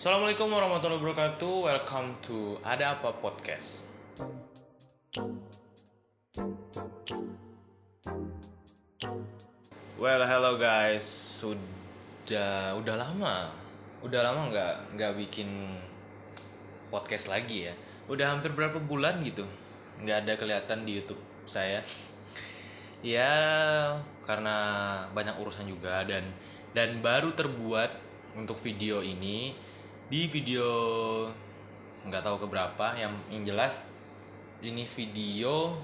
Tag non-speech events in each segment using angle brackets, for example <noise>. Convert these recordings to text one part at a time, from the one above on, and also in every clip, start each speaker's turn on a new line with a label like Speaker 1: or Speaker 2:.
Speaker 1: Assalamualaikum warahmatullahi wabarakatuh. Welcome to Ada Apa Podcast. Well, hello guys. Sudah udah lama, udah lama nggak nggak bikin podcast lagi ya. Udah hampir berapa bulan gitu, nggak ada kelihatan di YouTube saya. Ya, karena banyak urusan juga dan dan baru terbuat untuk video ini di video nggak tahu keberapa yang yang jelas ini video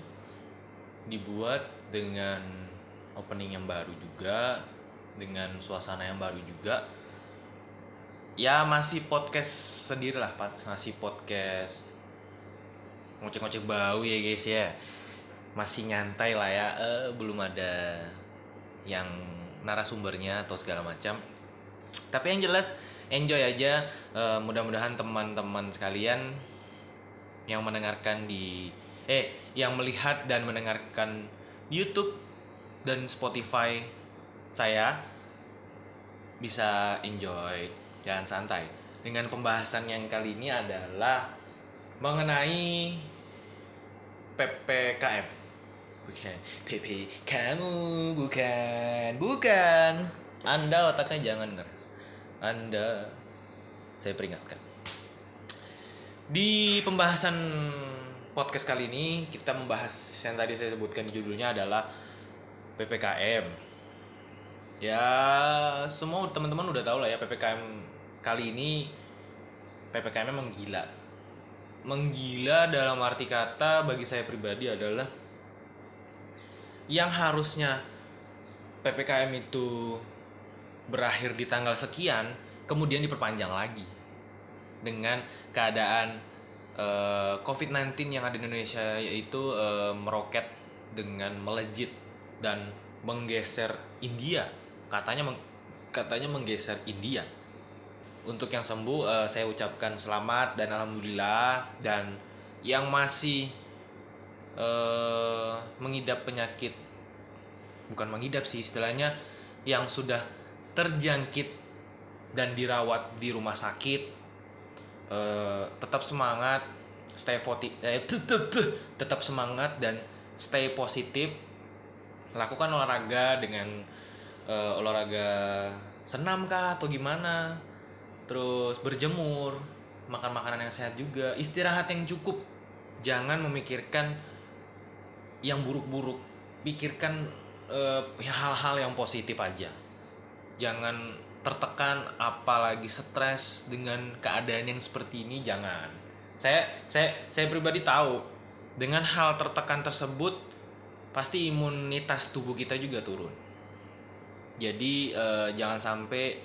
Speaker 1: dibuat dengan opening yang baru juga dengan suasana yang baru juga. Ya masih podcast sendiri lah masih podcast ngocek-ngocek bau ya guys ya. Masih nyantai lah ya. Eh, belum ada yang narasumbernya atau segala macam. Tapi yang jelas enjoy aja. Eh, mudah-mudahan teman-teman sekalian yang mendengarkan di eh yang melihat dan mendengarkan YouTube dan Spotify saya bisa enjoy dan santai. Dengan pembahasan yang kali ini adalah mengenai PPKM bukan PP kamu bukan bukan. Anda otaknya jangan ngeres anda saya peringatkan. Di pembahasan podcast kali ini kita membahas yang tadi saya sebutkan di judulnya adalah PPKM ya semua teman-teman udah tahu lah ya PPKM kali ini PPKM memang gila menggila. Dalam arti kata bagi saya pribadi adalah yang harusnya PPKM itu berakhir di tanggal sekian kemudian diperpanjang lagi. Dengan keadaan eh, COVID-19 yang ada di Indonesia yaitu eh, meroket dengan melejit dan menggeser India. Katanya meng- katanya menggeser India. Untuk yang sembuh eh, saya ucapkan selamat dan alhamdulillah. Dan yang masih eh, mengidap penyakit bukan mengidap sih istilahnya yang sudah terjangkit dan dirawat di rumah sakit eh, tetap semangat stay poti eh, tetap semangat dan stay positif. Lakukan olahraga dengan eh, olahraga senam kah atau gimana? Terus berjemur makan makanan yang sehat juga istirahat yang cukup. Jangan memikirkan yang buruk-buruk pikirkan eh, hal-hal yang positif aja jangan tertekan apalagi stres dengan keadaan yang seperti ini jangan. Saya saya saya pribadi tahu dengan hal tertekan tersebut pasti imunitas tubuh kita juga turun. Jadi eh, jangan sampai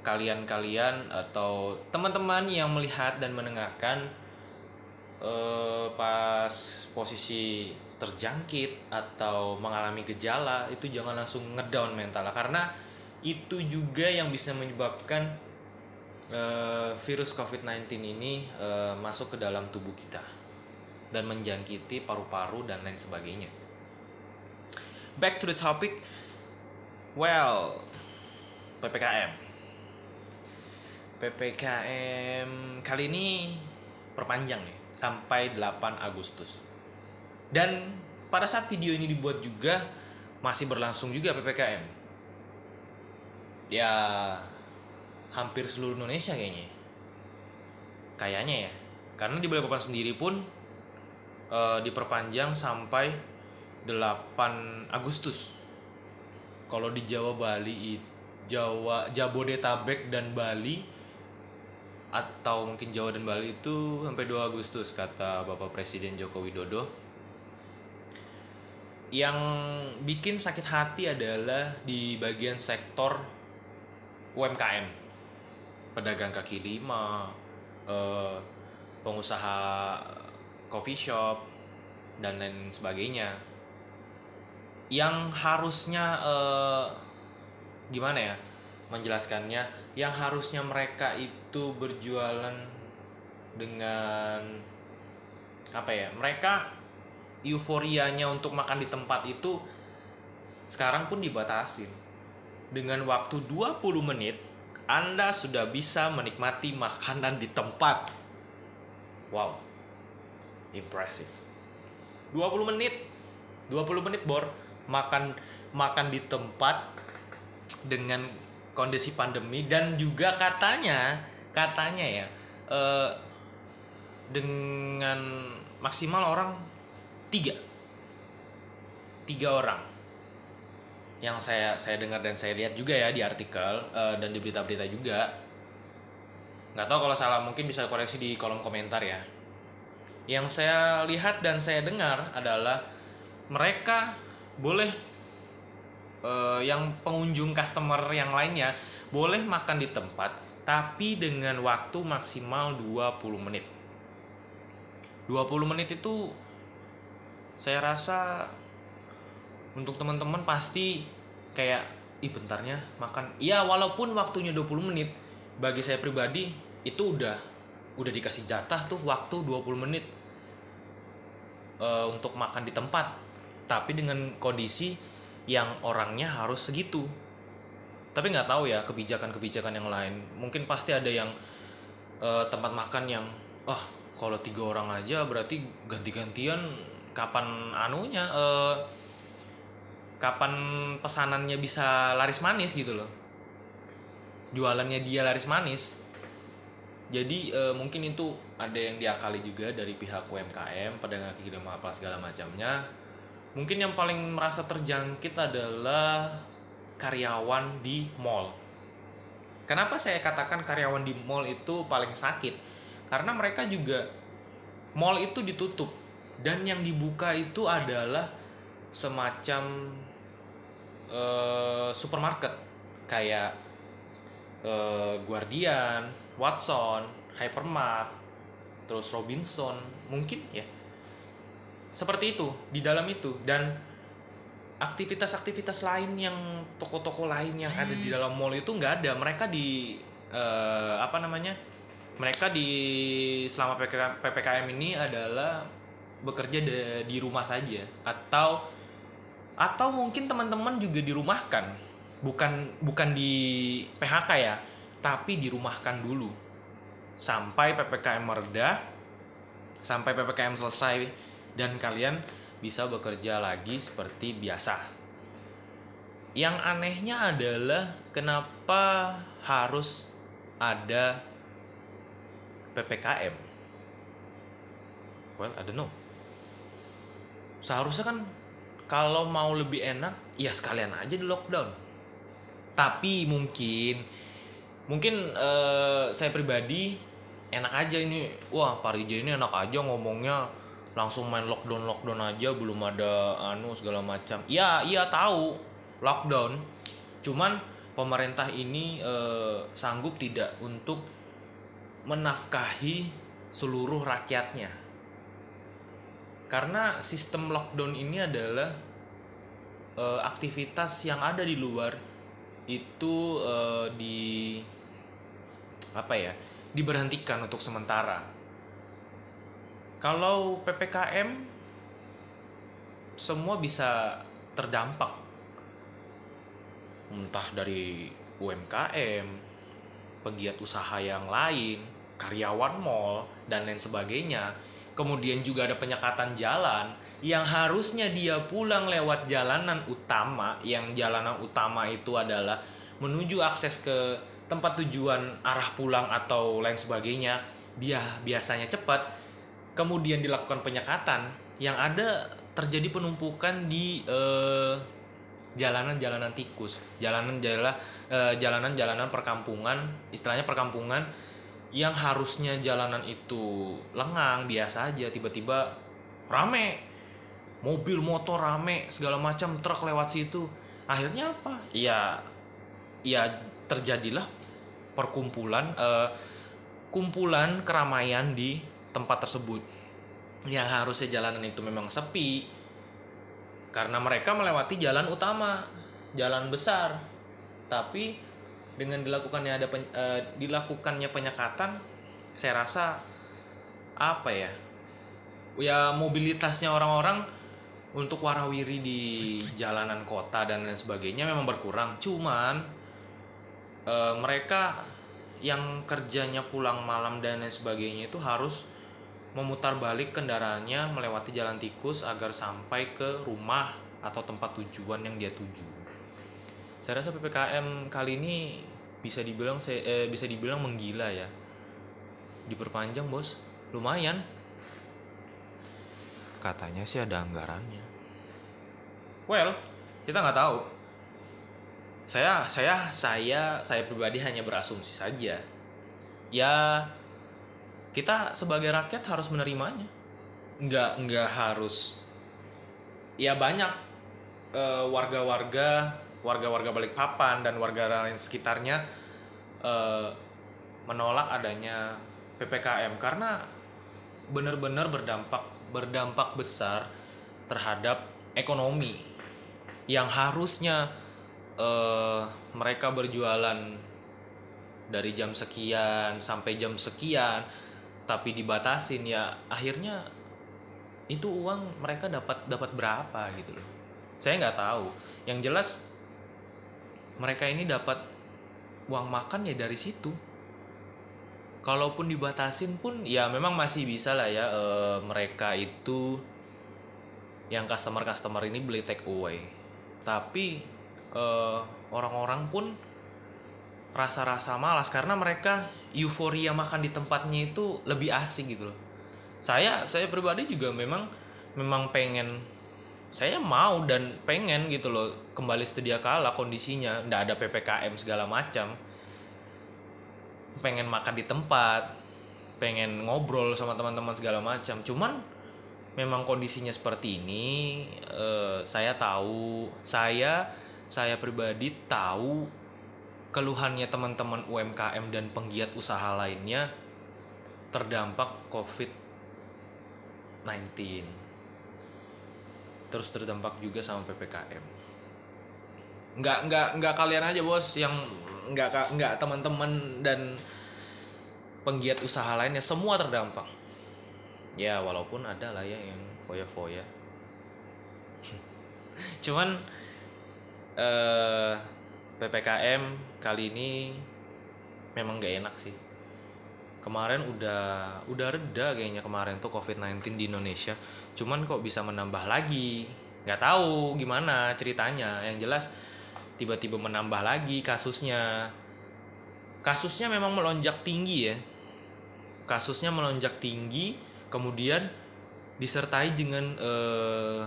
Speaker 1: kalian-kalian atau teman-teman yang melihat dan mendengarkan eh, pas posisi terjangkit atau mengalami gejala itu jangan langsung ngedown mental karena itu juga yang bisa menyebabkan eh, virus COVID-19 ini eh, masuk ke dalam tubuh kita dan menjangkiti paru-paru dan lain sebagainya. Back to the topic. Well, PPKM. PPKM kali ini perpanjang nih sampai 8 Agustus. Dan pada saat video ini dibuat juga masih berlangsung juga PPKM. Ya hampir seluruh Indonesia kayaknya. Kayaknya ya. Karena di Balikpapan sendiri pun eh, diperpanjang sampai 8 Agustus. Kalau di Jawa Bali Jawa Jabodetabek dan Bali atau mungkin Jawa dan Bali itu sampai 2 Agustus kata Bapak Presiden Joko Widodo. Yang bikin sakit hati adalah di bagian sektor UMKM. Pedagang kaki lima, eh, pengusaha coffee shop dan lain sebagainya. Yang harusnya eh, gimana ya menjelaskannya? Yang harusnya mereka itu berjualan dengan apa ya? Mereka euforianya untuk makan di tempat itu sekarang pun dibatasin dengan waktu 20 menit Anda sudah bisa menikmati makanan di tempat. Wow. Impressive. 20 menit. 20 menit, Bor. Makan makan di tempat dengan kondisi pandemi dan juga katanya katanya ya eh, dengan maksimal orang tiga. Tiga orang. Yang saya saya dengar dan saya lihat juga ya di artikel eh, dan di berita-berita juga. Nggak tahu kalau salah mungkin bisa koreksi di kolom komentar ya. Yang saya lihat dan saya dengar adalah mereka boleh eh, yang pengunjung customer yang lainnya boleh makan di tempat tapi dengan waktu maksimal 20 menit. 20 menit itu saya rasa untuk teman-teman pasti kayak ih bentarnya makan. Iya walaupun waktunya 20 menit bagi saya pribadi itu udah udah dikasih jatah tuh waktu 20 menit eh, untuk makan di tempat. Tapi dengan kondisi yang orangnya harus segitu. Tapi nggak tahu ya kebijakan-kebijakan yang lain. Mungkin pasti ada yang eh, tempat makan yang oh kalau tiga orang aja berarti ganti-gantian kapan anunya eh, kapan pesanannya bisa laris manis gitu loh. Jualannya dia laris manis. Jadi eh, mungkin itu ada yang diakali juga dari pihak UMKM pedagang kaki lima apa segala macamnya. Mungkin yang paling merasa terjangkit adalah karyawan di mall. Kenapa saya katakan karyawan di mall itu paling sakit? Karena mereka juga mall itu ditutup dan yang dibuka itu adalah semacam eh, supermarket kayak eh, Guardian, Watson, Hypermart, terus Robinson, mungkin ya. Seperti itu di dalam itu dan aktivitas-aktivitas lain yang toko-toko lain yang ada di dalam mall itu nggak ada. Mereka di eh, apa namanya? Mereka di selama PPK PPKM ini adalah bekerja de- di rumah saja. Atau atau mungkin teman-teman juga dirumahkan. Bukan bukan di PHK ya tapi dirumahkan dulu. Sampai PPKM mereda sampai PPKM selesai dan kalian bisa bekerja lagi seperti biasa. Yang anehnya adalah kenapa harus ada PPKM well I don't know seharusnya kan kalau mau lebih enak ya sekalian aja di lockdown. Tapi mungkin mungkin eh, saya pribadi enak aja ini. Wah Parija ini enak aja ngomongnya. Langsung main lockdown lockdown aja belum ada anu segala macam. Ya iya tahu lockdown. Cuman pemerintah ini eh, sanggup tidak untuk menafkahi seluruh rakyatnya karena sistem lockdown ini adalah eh, aktivitas yang ada di luar itu eh, di apa ya diberhentikan untuk sementara. Kalau ppkm semua bisa terdampak. Entah dari UMKM pegiat usaha yang lain karyawan mall dan lain sebagainya kemudian juga ada penyekatan jalan yang harusnya dia pulang lewat jalanan utama yang jalanan utama itu adalah menuju akses ke tempat tujuan arah pulang atau lain sebagainya dia biasanya cepat. Kemudian dilakukan penyekatan yang ada terjadi penumpukan di eh, jalanan-jalanan tikus jalanan jalanan jalanan-jalanan perkampungan istilahnya perkampungan yang harusnya jalanan itu lengang biasa aja tiba-tiba rame. Mobil motor rame segala macam truk lewat situ. Akhirnya apa? Iya ya terjadilah perkumpulan eh, kumpulan keramaian di tempat tersebut. Yang harusnya jalanan itu memang sepi. Karena mereka melewati jalan utama jalan besar. Tapi dengan dilakukannya ada pen- eh, dilakukannya penyekatan saya rasa apa ya ya mobilitasnya orang-orang untuk warawiri di jalanan kota dan lain sebagainya memang berkurang cuman eh, mereka yang kerjanya pulang malam dan lain sebagainya itu harus memutar balik kendaraannya melewati jalan tikus agar sampai ke rumah atau tempat tujuan yang dia tuju. Saya rasa PPKM kali ini bisa dibilang saya eh, bisa dibilang menggila ya. Diperpanjang, Bos. Lumayan. Katanya sih ada anggarannya. Well, kita nggak tahu. Saya saya saya saya pribadi hanya berasumsi saja. Ya kita sebagai rakyat harus menerimanya. Nggak nggak harus. Ya banyak eh, warga-warga warga-warga Balikpapan dan warga lain sekitarnya eh, menolak adanya ppkm karena benar-benar berdampak berdampak besar terhadap ekonomi yang harusnya eh, mereka berjualan dari jam sekian sampai jam sekian tapi dibatasin ya akhirnya itu uang mereka dapat dapat berapa gitu loh. Saya nggak tahu. Yang jelas mereka ini dapat uang makan ya dari situ. Kalaupun dibatasin pun ya memang masih bisa lah ya e, mereka itu yang customer customer ini beli take away. Tapi e, orang-orang pun rasa-rasa malas karena mereka euforia makan di tempatnya itu lebih asik gitu loh. Saya saya pribadi juga memang memang pengen saya mau dan pengen gitu loh kembali sedia kala kondisinya. Ndak ada ppkm segala macam. Pengen makan di tempat pengen ngobrol sama teman-teman segala macam. Cuman memang kondisinya seperti ini eh, saya tahu saya saya pribadi tahu keluhannya teman-teman UMKM dan penggiat usaha lainnya terdampak COVID-19 terus terdampak juga sama ppkm nggak nggak nggak kalian aja bos yang nggak nggak teman-teman dan penggiat usaha lainnya semua terdampak. Ya walaupun ada lah ya yang foya-foya. <laughs> Cuman eh, ppkm kali ini memang gak enak sih kemarin udah udah reda kayaknya kemarin tuh covid-19 di Indonesia. Cuman kok bisa menambah lagi? Nggak tahu gimana ceritanya. Yang jelas tiba-tiba menambah lagi kasusnya. Kasusnya memang melonjak tinggi ya. Kasusnya melonjak tinggi kemudian disertai dengan eh,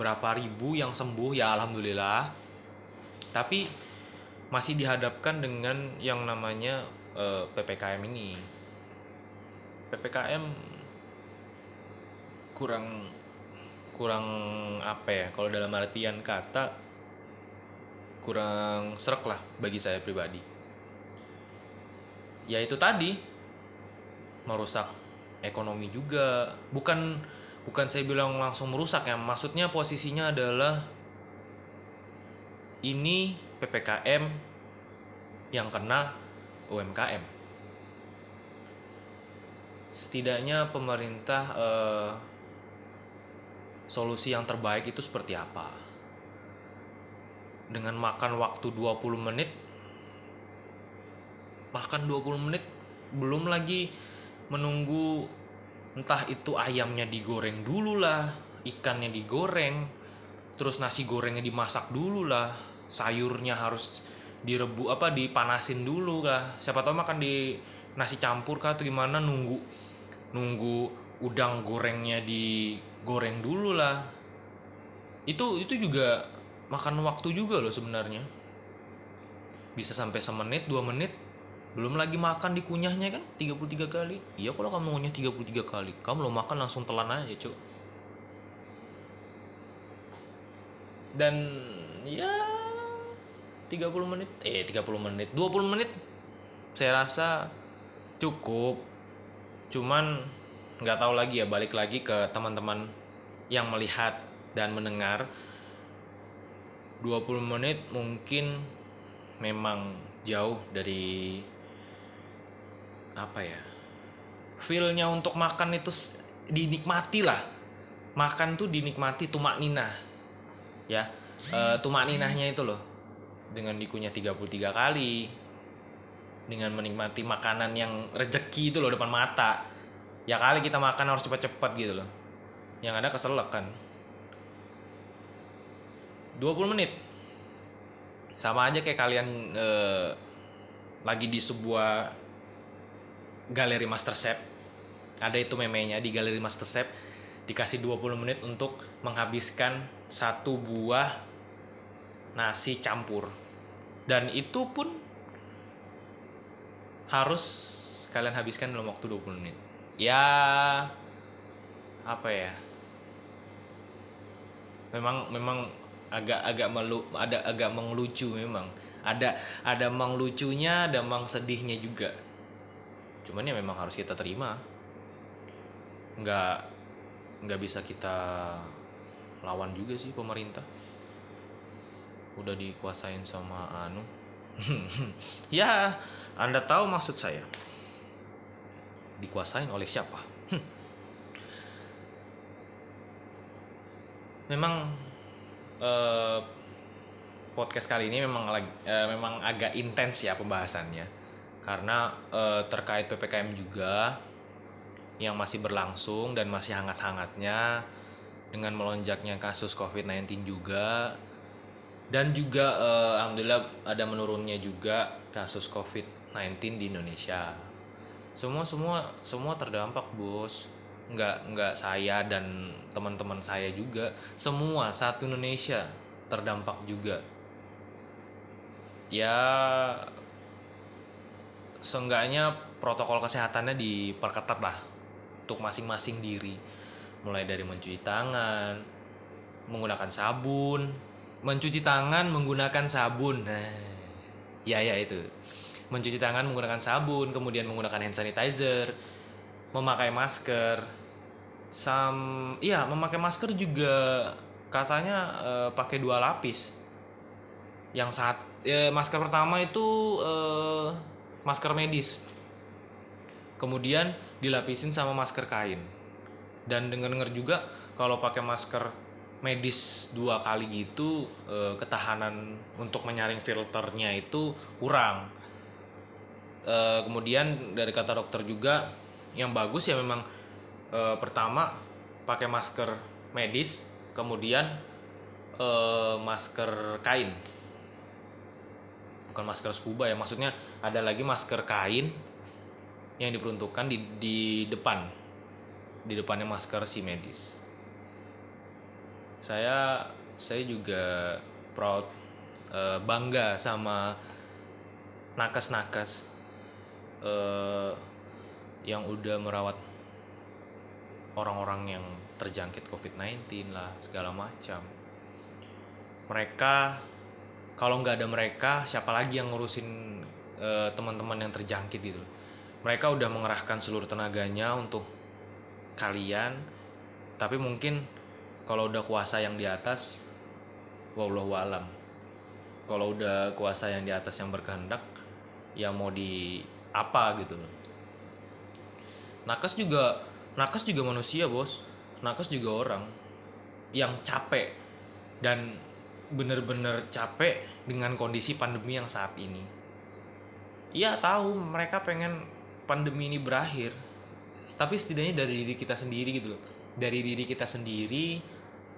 Speaker 1: berapa ribu yang sembuh ya alhamdulillah. Tapi masih dihadapkan dengan yang namanya eh, ppkm ini. Ppkm kurang kurang apa ya kalau dalam artian kata kurang serak lah bagi saya pribadi. Ya itu tadi merusak ekonomi juga. Bukan bukan saya bilang langsung merusak ya maksudnya posisinya adalah ini ppkm yang kena umkm setidaknya pemerintah eh, solusi yang terbaik itu seperti apa? Dengan makan waktu 20 menit makan 20 menit belum lagi menunggu entah itu ayamnya digoreng dulu lah ikannya digoreng terus nasi gorengnya dimasak dulu lah sayurnya harus direbu apa dipanasin dulu lah siapa tahu makan di nasi campur kah atau gimana nunggu nunggu udang gorengnya digoreng dulu lah. Itu itu juga makan waktu juga loh sebenarnya. Bisa sampai semenit dua menit belum lagi makan dikunyahnya kan 33 kali. Iya kalau kamu ngunyah 33 kali kamu lo makan langsung telan aja cuk. Dan ya 30 menit eh 30 menit 20 menit saya rasa cukup. Cuman nggak tahu lagi ya balik lagi ke teman-teman yang melihat dan mendengar. 20 menit mungkin memang jauh dari apa ya feelnya untuk makan itu dinikmati lah. Makan tuh dinikmati tumak nina ya. E, tumak ninahnya itu loh dengan dikunyah 33 kali dengan menikmati makanan yang rejeki itu loh depan mata. Ya kali kita makan harus cepat-cepat gitu loh. Yang ada keselak kan. 20 menit. Sama aja kayak kalian eh, lagi di sebuah galeri master chef. Ada itu memenya di galeri master chef. Dikasih 20 menit untuk menghabiskan satu buah nasi campur dan itu pun harus kalian habiskan dalam waktu 20 menit. Ya apa ya? Memang memang agak agak melu ada agak mengelucu memang. Ada ada mang lucunya ada mang sedihnya juga. Cuman ya memang harus kita terima. Nggak nggak bisa kita lawan juga sih pemerintah udah dikuasain sama anu. <laughs> Ya anda tahu maksud saya. Dikuasain oleh siapa? <laughs> Memang eh, podcast kali ini memang lagi eh, memang agak intens ya pembahasannya. Karena eh, terkait ppkm juga yang masih berlangsung dan masih hangat-hangatnya dengan melonjaknya kasus covid-19 juga dan juga eh, alhamdulillah ada menurunnya juga kasus covid-19 di Indonesia. Semua semua semua terdampak bos. Nggak nggak saya dan teman-teman saya juga. Semua satu Indonesia terdampak juga. Ya seenggaknya protokol kesehatannya diperketat lah untuk masing-masing diri. Mulai dari mencuci tangan menggunakan sabun mencuci tangan menggunakan sabun. Nah ya ya itu. Mencuci tangan menggunakan sabun kemudian menggunakan hand sanitizer memakai masker. Sam iya memakai masker juga katanya eh, pakai dua lapis. Yang saat eh, masker pertama itu eh, masker medis. Kemudian dilapisin sama masker kain. Dan dengar-dengar juga kalau pakai masker medis dua kali gitu eh, ketahanan untuk menyaring filternya itu kurang. Eh, kemudian dari kata dokter juga yang bagus ya memang eh, pertama pakai masker medis kemudian eh, masker kain. Bukan masker scuba ya maksudnya ada lagi masker kain yang diperuntukkan di di depan. Di depannya masker si medis saya saya juga proud eh, bangga sama nakes-nakes eh, yang udah merawat orang-orang yang terjangkit COVID-19 lah segala macam. Mereka kalau nggak ada mereka siapa lagi yang ngurusin eh, teman-teman yang terjangkit gitu? Mereka udah mengerahkan seluruh tenaganya untuk kalian tapi mungkin kalau udah kuasa yang di atas wallahu alam. Kalau udah kuasa yang di atas yang berkehendak ya mau di apa gitu loh. Nakes juga nakes juga manusia bos. Nakes juga orang yang capek dan bener-bener capek dengan kondisi pandemi yang saat ini. Iya tahu mereka pengen pandemi ini berakhir tapi setidaknya dari diri kita sendiri gitu loh. Dari diri kita sendiri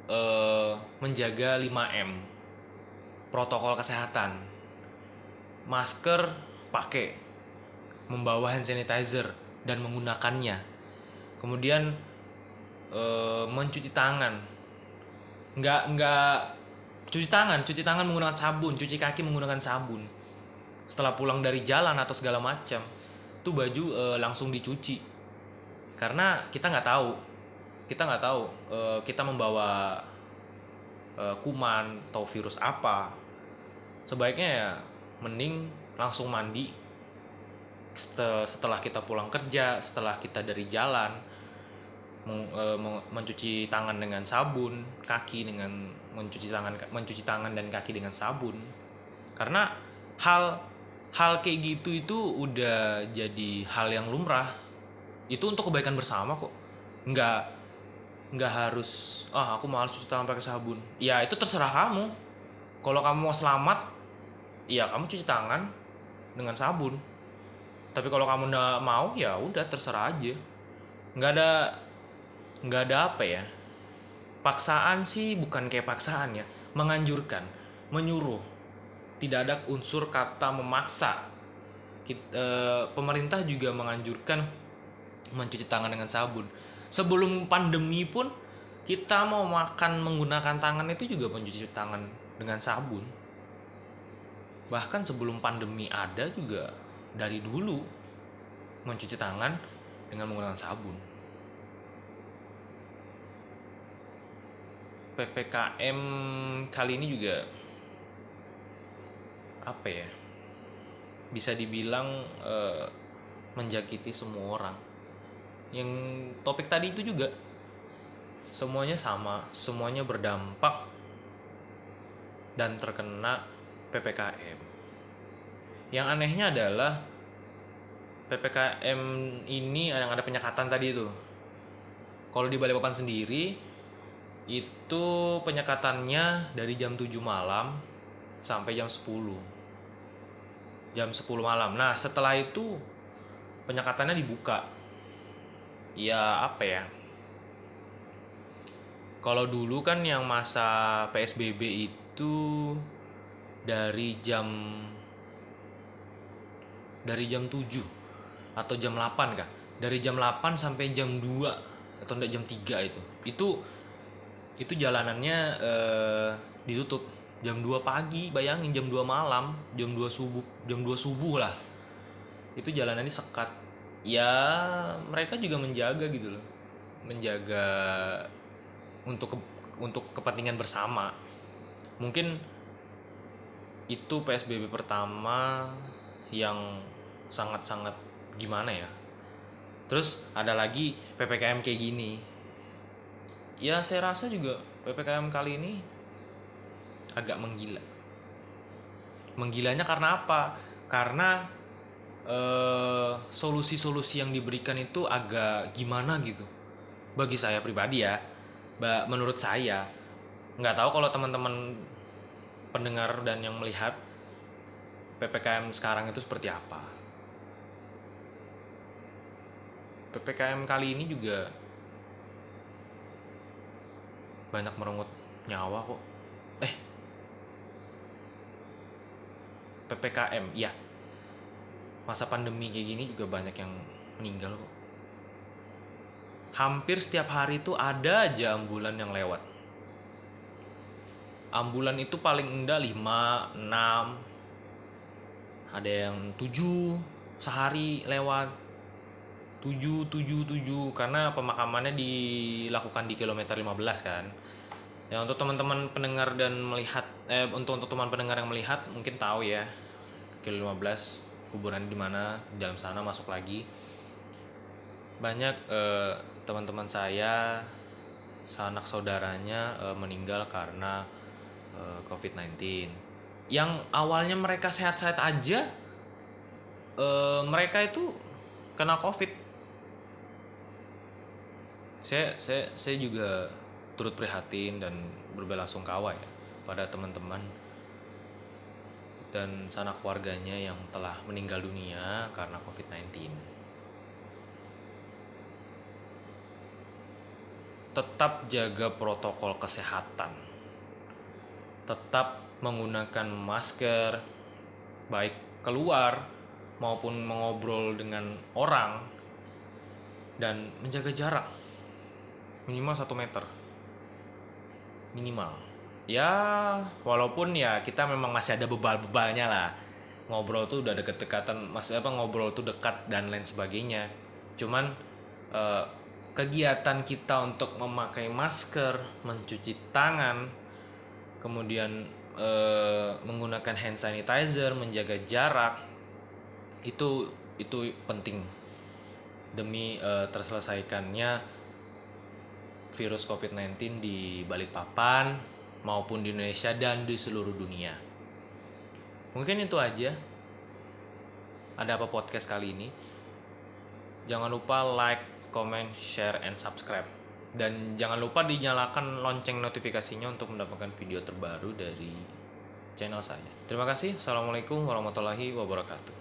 Speaker 1: eh, menjaga 5M protokol kesehatan. Masker pakai. Membawa hand sanitizer dan menggunakannya. Kemudian eh, mencuci tangan. Nggak nggak cuci tangan cuci tangan menggunakan sabun cuci kaki menggunakan sabun. Setelah pulang dari jalan atau segala macam tuh baju eh, langsung dicuci. Karena kita nggak tahu kita nggak tahu eh, kita membawa eh, kuman atau virus apa. Sebaiknya ya mending langsung mandi. Sete- setelah kita pulang kerja setelah kita dari jalan eh, meng- mencuci tangan dengan sabun kaki dengan mencuci tangan mencuci tangan dan kaki dengan sabun. Karena hal hal kayak gitu itu udah jadi hal yang lumrah. Itu untuk kebaikan bersama kok. Nggak nggak harus ah aku malas cuci tangan pakai sabun. Ya itu terserah kamu. Kalau kamu mau selamat ya kamu cuci tangan dengan sabun. Tapi kalau kamu nggak mau ya udah terserah aja. Nggak ada nggak ada apa ya. Paksaan sih bukan kayak paksaan ya. Menganjurkan menyuruh. Tidak ada unsur kata memaksa. Kit- eh, pemerintah juga menganjurkan mencuci tangan dengan sabun sebelum pandemi pun kita mau makan menggunakan tangan itu juga mencuci tangan dengan sabun. Bahkan sebelum pandemi ada juga dari dulu mencuci tangan dengan menggunakan sabun. PPKM kali ini juga apa ya bisa dibilang eh, menjakiti semua orang yang topik tadi itu juga semuanya sama semuanya berdampak dan terkena PPKM yang anehnya adalah PPKM ini yang ada penyekatan tadi itu kalau di Balikpapan sendiri itu penyekatannya dari jam 7 malam sampai jam 10 jam 10 malam. Nah setelah itu penyekatannya dibuka ya apa ya? Kalau dulu kan yang masa PSBB itu dari jam dari jam 7 atau jam 8 kah? Dari jam 8 sampai jam 2 atau enggak jam 3 itu. Itu itu jalanannya eh, ditutup. Jam 2 pagi bayangin jam 2 malam jam 2 subuh jam 2 subuh lah. Itu jalanannya sekat ya mereka juga menjaga gitu loh. Menjaga untuk ke- untuk kepentingan bersama. Mungkin itu PSBB pertama yang sangat-sangat gimana ya? Terus ada lagi PPKM kayak gini. Ya saya rasa juga PPKM kali ini agak menggila. Menggilanya karena apa? Karena eh, solusi-solusi yang diberikan itu agak gimana gitu? Bagi saya pribadi ya Ba- menurut saya nggak tahu kalau teman-teman pendengar dan yang melihat ppkm sekarang itu seperti apa. Ppkm kali ini juga banyak merenggut nyawa kok. Eh ppkm ya masa pandemi kayak gini juga banyak yang meninggal kok. Hampir setiap hari itu ada aja ambulan yang lewat. Ambulan itu paling enggak 5, 6 ada yang 7 sehari lewat. 7, 7, 7 karena pemakamannya dilakukan di kilometer 15 kan. Ya untuk teman-teman pendengar dan melihat eh untuk untuk teman pendengar yang melihat mungkin tahu ya kilo 15 kuburan di mana dalam sana masuk lagi. Banyak eh, teman-teman saya sanak saudaranya eh, meninggal karena eh, COVID-19 yang awalnya mereka sehat-sehat aja eh, mereka itu kena COVID. Saya saya saya juga turut prihatin dan berbelasungkawa ya pada teman-teman dan sanak keluarganya yang telah meninggal dunia karena COVID-19. Tetap jaga protokol kesehatan. Tetap menggunakan masker baik keluar maupun mengobrol dengan orang dan menjaga jarak minimal satu meter minimal ya walaupun ya kita memang masih ada bebal-bebalnya lah. Ngobrol tuh udah deket-dekatan masih apa ngobrol tuh dekat dan lain sebagainya. Cuman eh, kegiatan kita untuk memakai masker mencuci tangan kemudian eh, menggunakan hand sanitizer menjaga jarak itu itu penting. Demi eh, terselesaikannya virus COVID-19 di Balikpapan maupun di Indonesia dan di seluruh dunia. Mungkin itu aja. Ada apa podcast kali ini? Jangan lupa like, comment, share, and subscribe. Dan jangan lupa dinyalakan lonceng notifikasinya untuk mendapatkan video terbaru dari channel saya. Terima kasih. Assalamualaikum warahmatullahi wabarakatuh.